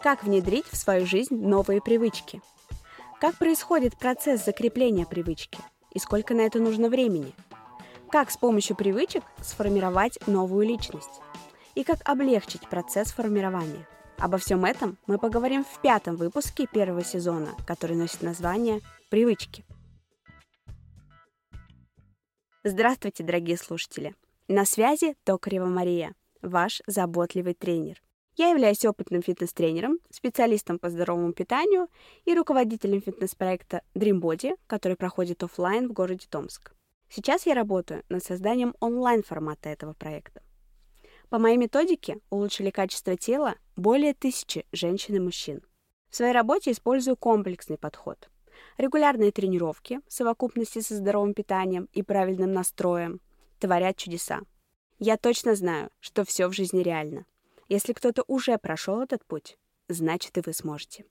Как внедрить в свою жизнь новые привычки? Как происходит процесс закрепления привычки? И сколько на это нужно времени? Как с помощью привычек сформировать новую личность? И как облегчить процесс формирования? Обо всем этом мы поговорим в пятом выпуске первого сезона, который носит название «Привычки». Здравствуйте, дорогие слушатели! На связи Токарева Мария, ваш заботливый тренер. Я являюсь опытным фитнес-тренером, специалистом по здоровому питанию и руководителем фитнес-проекта Dream Body, который проходит офлайн в городе Томск. Сейчас я работаю над созданием онлайн-формата этого проекта. По моей методике улучшили качество тела более тысячи женщин и мужчин. В своей работе использую комплексный подход. Регулярные тренировки в совокупности со здоровым питанием и правильным настроем творят чудеса. Я точно знаю, что все в жизни реально – если кто-то уже прошел этот путь, значит и вы сможете.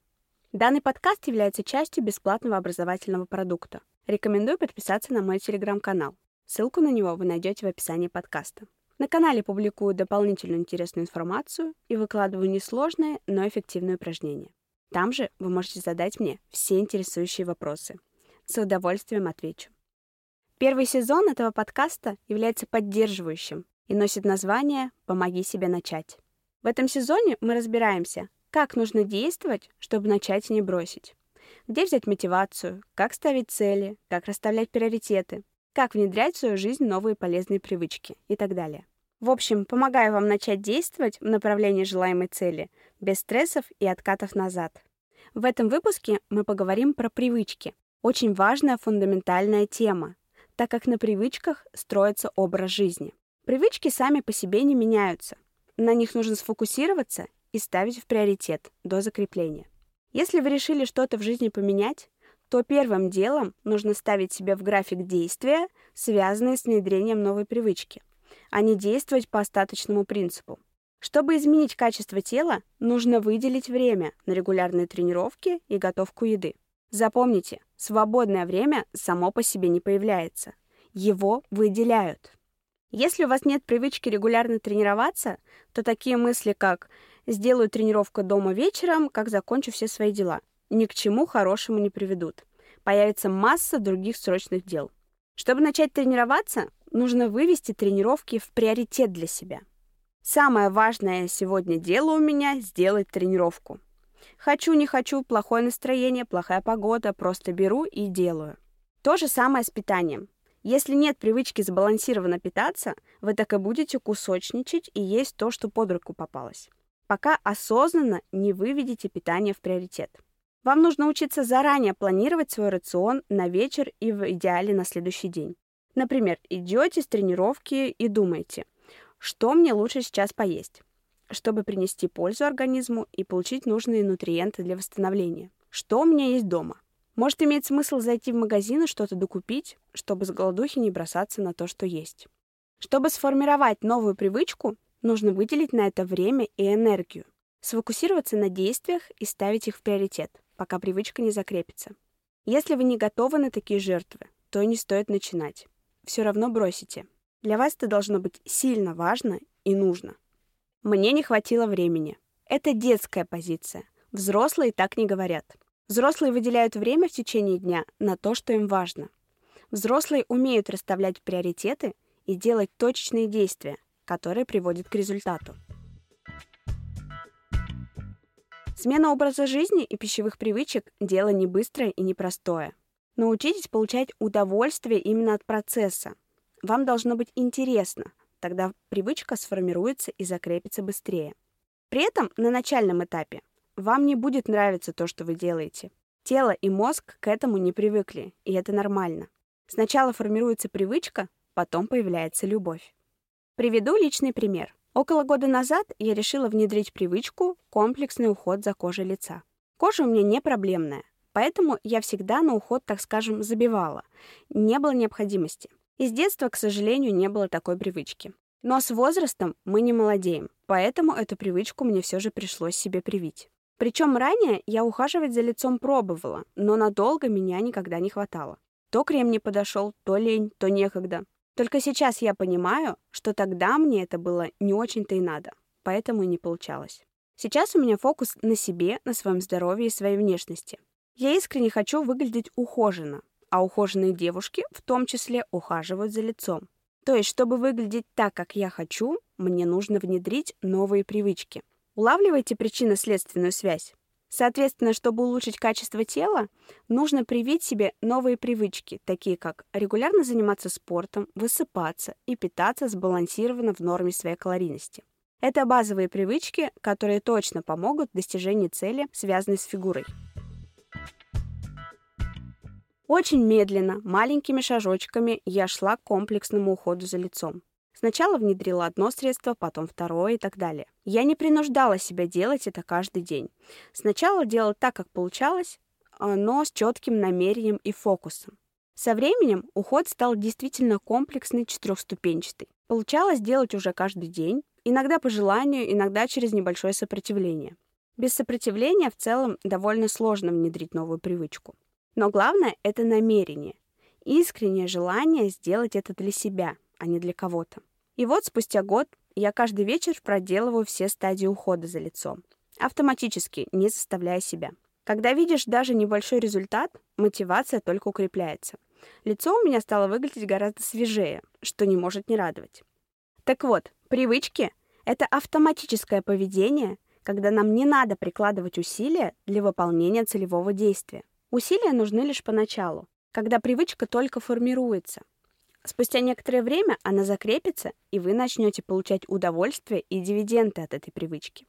Данный подкаст является частью бесплатного образовательного продукта. Рекомендую подписаться на мой телеграм-канал. Ссылку на него вы найдете в описании подкаста. На канале публикую дополнительную интересную информацию и выкладываю несложные, но эффективные упражнения. Там же вы можете задать мне все интересующие вопросы. С удовольствием отвечу. Первый сезон этого подкаста является поддерживающим и носит название «Помоги себе начать». В этом сезоне мы разбираемся, как нужно действовать, чтобы начать и не бросить. Где взять мотивацию, как ставить цели, как расставлять приоритеты, как внедрять в свою жизнь новые полезные привычки и так далее. В общем, помогаю вам начать действовать в направлении желаемой цели, без стрессов и откатов назад. В этом выпуске мы поговорим про привычки. Очень важная фундаментальная тема, так как на привычках строится образ жизни. Привычки сами по себе не меняются. На них нужно сфокусироваться и ставить в приоритет до закрепления. Если вы решили что-то в жизни поменять, то первым делом нужно ставить себе в график действия, связанные с внедрением новой привычки, а не действовать по остаточному принципу. Чтобы изменить качество тела, нужно выделить время на регулярные тренировки и готовку еды. Запомните, свободное время само по себе не появляется. Его выделяют. Если у вас нет привычки регулярно тренироваться, то такие мысли, как «сделаю тренировку дома вечером, как закончу все свои дела», ни к чему хорошему не приведут. Появится масса других срочных дел. Чтобы начать тренироваться, нужно вывести тренировки в приоритет для себя. Самое важное сегодня дело у меня – сделать тренировку. Хочу, не хочу, плохое настроение, плохая погода, просто беру и делаю. То же самое с питанием. Если нет привычки сбалансированно питаться, вы так и будете кусочничать и есть то, что под руку попалось, пока осознанно не выведете питание в приоритет. Вам нужно учиться заранее планировать свой рацион на вечер и в идеале на следующий день. Например, идете с тренировки и думаете, что мне лучше сейчас поесть, чтобы принести пользу организму и получить нужные нутриенты для восстановления. Что у меня есть дома? Может, иметь смысл зайти в магазин и что-то докупить, чтобы с голодухи не бросаться на то, что есть. Чтобы сформировать новую привычку, нужно выделить на это время и энергию, сфокусироваться на действиях и ставить их в приоритет, пока привычка не закрепится. Если вы не готовы на такие жертвы, то не стоит начинать. Все равно бросите. Для вас это должно быть сильно важно и нужно. Мне не хватило времени. Это детская позиция. Взрослые так не говорят. Взрослые выделяют время в течение дня на то, что им важно. Взрослые умеют расставлять приоритеты и делать точечные действия, которые приводят к результату. Смена образа жизни и пищевых привычек – дело не быстрое и непростое. Научитесь получать удовольствие именно от процесса. Вам должно быть интересно, тогда привычка сформируется и закрепится быстрее. При этом на начальном этапе вам не будет нравиться то, что вы делаете. Тело и мозг к этому не привыкли, и это нормально. Сначала формируется привычка, потом появляется любовь. Приведу личный пример. Около года назад я решила внедрить привычку комплексный уход за кожей лица. Кожа у меня не проблемная, поэтому я всегда на уход, так скажем, забивала. Не было необходимости. И с детства, к сожалению, не было такой привычки. Но с возрастом мы не молодеем, поэтому эту привычку мне все же пришлось себе привить. Причем ранее я ухаживать за лицом пробовала, но надолго меня никогда не хватало. То крем не подошел, то лень, то некогда. Только сейчас я понимаю, что тогда мне это было не очень-то и надо, поэтому и не получалось. Сейчас у меня фокус на себе, на своем здоровье и своей внешности. Я искренне хочу выглядеть ухоженно, а ухоженные девушки в том числе ухаживают за лицом. То есть, чтобы выглядеть так, как я хочу, мне нужно внедрить новые привычки. Улавливайте причинно-следственную связь. Соответственно, чтобы улучшить качество тела, нужно привить себе новые привычки, такие как регулярно заниматься спортом, высыпаться и питаться сбалансированно в норме своей калорийности. Это базовые привычки, которые точно помогут в достижении цели, связанной с фигурой. Очень медленно, маленькими шажочками я шла к комплексному уходу за лицом. Сначала внедрила одно средство, потом второе и так далее. Я не принуждала себя делать это каждый день. Сначала делала так, как получалось, а, но с четким намерением и фокусом. Со временем уход стал действительно комплексный, четырехступенчатый. Получалось делать уже каждый день, иногда по желанию, иногда через небольшое сопротивление. Без сопротивления в целом довольно сложно внедрить новую привычку. Но главное — это намерение. Искреннее желание сделать это для себя, а не для кого-то. И вот спустя год я каждый вечер проделываю все стадии ухода за лицом. Автоматически, не заставляя себя. Когда видишь даже небольшой результат, мотивация только укрепляется. Лицо у меня стало выглядеть гораздо свежее, что не может не радовать. Так вот, привычки — это автоматическое поведение, когда нам не надо прикладывать усилия для выполнения целевого действия. Усилия нужны лишь поначалу, когда привычка только формируется. Спустя некоторое время она закрепится, и вы начнете получать удовольствие и дивиденды от этой привычки.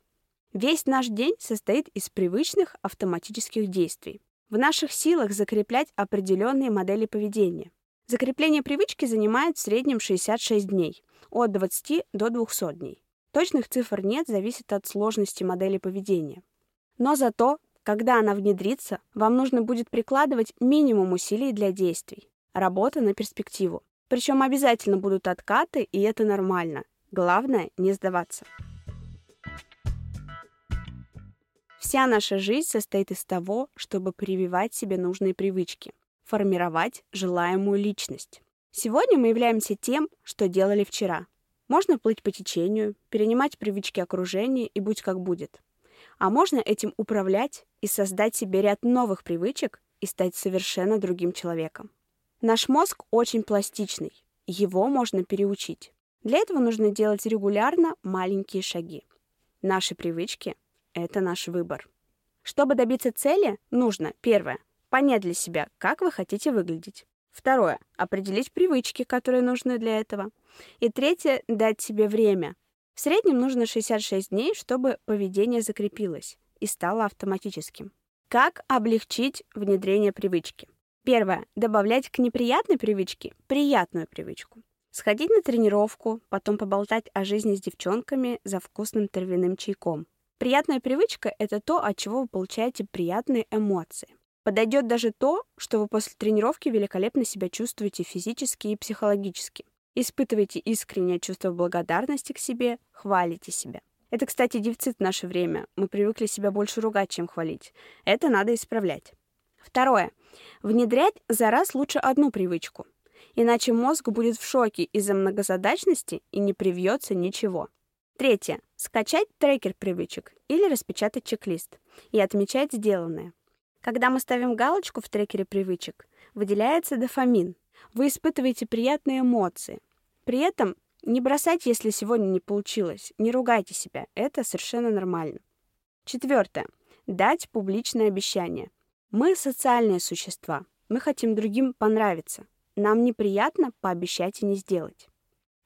Весь наш день состоит из привычных автоматических действий. В наших силах закреплять определенные модели поведения. Закрепление привычки занимает в среднем 66 дней, от 20 до 200 дней. Точных цифр нет, зависит от сложности модели поведения. Но зато когда она внедрится, вам нужно будет прикладывать минимум усилий для действий. Работа на перспективу. Причем обязательно будут откаты, и это нормально. Главное – не сдаваться. Вся наша жизнь состоит из того, чтобы прививать себе нужные привычки, формировать желаемую личность. Сегодня мы являемся тем, что делали вчера. Можно плыть по течению, перенимать привычки окружения и будь как будет. А можно этим управлять и создать себе ряд новых привычек и стать совершенно другим человеком. Наш мозг очень пластичный, его можно переучить. Для этого нужно делать регулярно маленькие шаги. Наши привычки — это наш выбор. Чтобы добиться цели, нужно, первое, понять для себя, как вы хотите выглядеть. Второе, определить привычки, которые нужны для этого. И третье, дать себе время. В среднем нужно 66 дней, чтобы поведение закрепилось и стало автоматическим. Как облегчить внедрение привычки? Первое. Добавлять к неприятной привычке приятную привычку. Сходить на тренировку, потом поболтать о жизни с девчонками за вкусным травяным чайком. Приятная привычка – это то, от чего вы получаете приятные эмоции. Подойдет даже то, что вы после тренировки великолепно себя чувствуете физически и психологически. Испытываете искреннее чувство благодарности к себе, хвалите себя. Это, кстати, дефицит в наше время. Мы привыкли себя больше ругать, чем хвалить. Это надо исправлять. Второе. Внедрять за раз лучше одну привычку. Иначе мозг будет в шоке из-за многозадачности и не привьется ничего. Третье. Скачать трекер привычек или распечатать чек-лист и отмечать сделанное. Когда мы ставим галочку в трекере привычек, выделяется дофамин. Вы испытываете приятные эмоции. При этом не бросайте, если сегодня не получилось. Не ругайте себя. Это совершенно нормально. Четвертое. Дать публичное обещание. Мы социальные существа. Мы хотим другим понравиться. Нам неприятно пообещать и не сделать.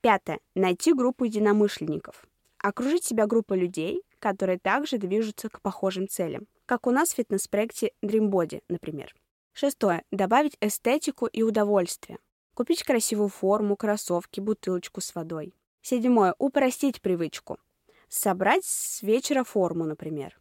Пятое. Найти группу единомышленников. Окружить себя группой людей, которые также движутся к похожим целям. Как у нас в фитнес-проекте Dream Body, например. Шестое. Добавить эстетику и удовольствие. Купить красивую форму, кроссовки, бутылочку с водой. Седьмое. Упростить привычку. Собрать с вечера форму, например.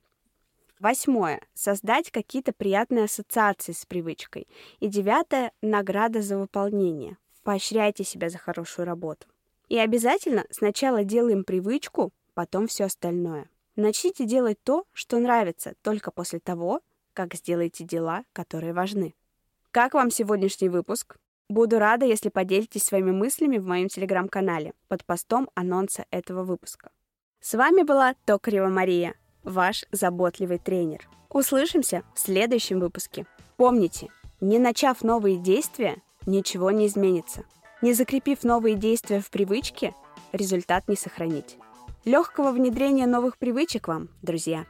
Восьмое. Создать какие-то приятные ассоциации с привычкой. И девятое. Награда за выполнение. Поощряйте себя за хорошую работу. И обязательно сначала делаем привычку, потом все остальное. Начните делать то, что нравится, только после того, как сделаете дела, которые важны. Как вам сегодняшний выпуск? Буду рада, если поделитесь своими мыслями в моем телеграм-канале под постом анонса этого выпуска. С вами была Токарева Мария, ваш заботливый тренер. Услышимся в следующем выпуске. Помните, не начав новые действия, ничего не изменится. Не закрепив новые действия в привычке, результат не сохранить. Легкого внедрения новых привычек вам, друзья!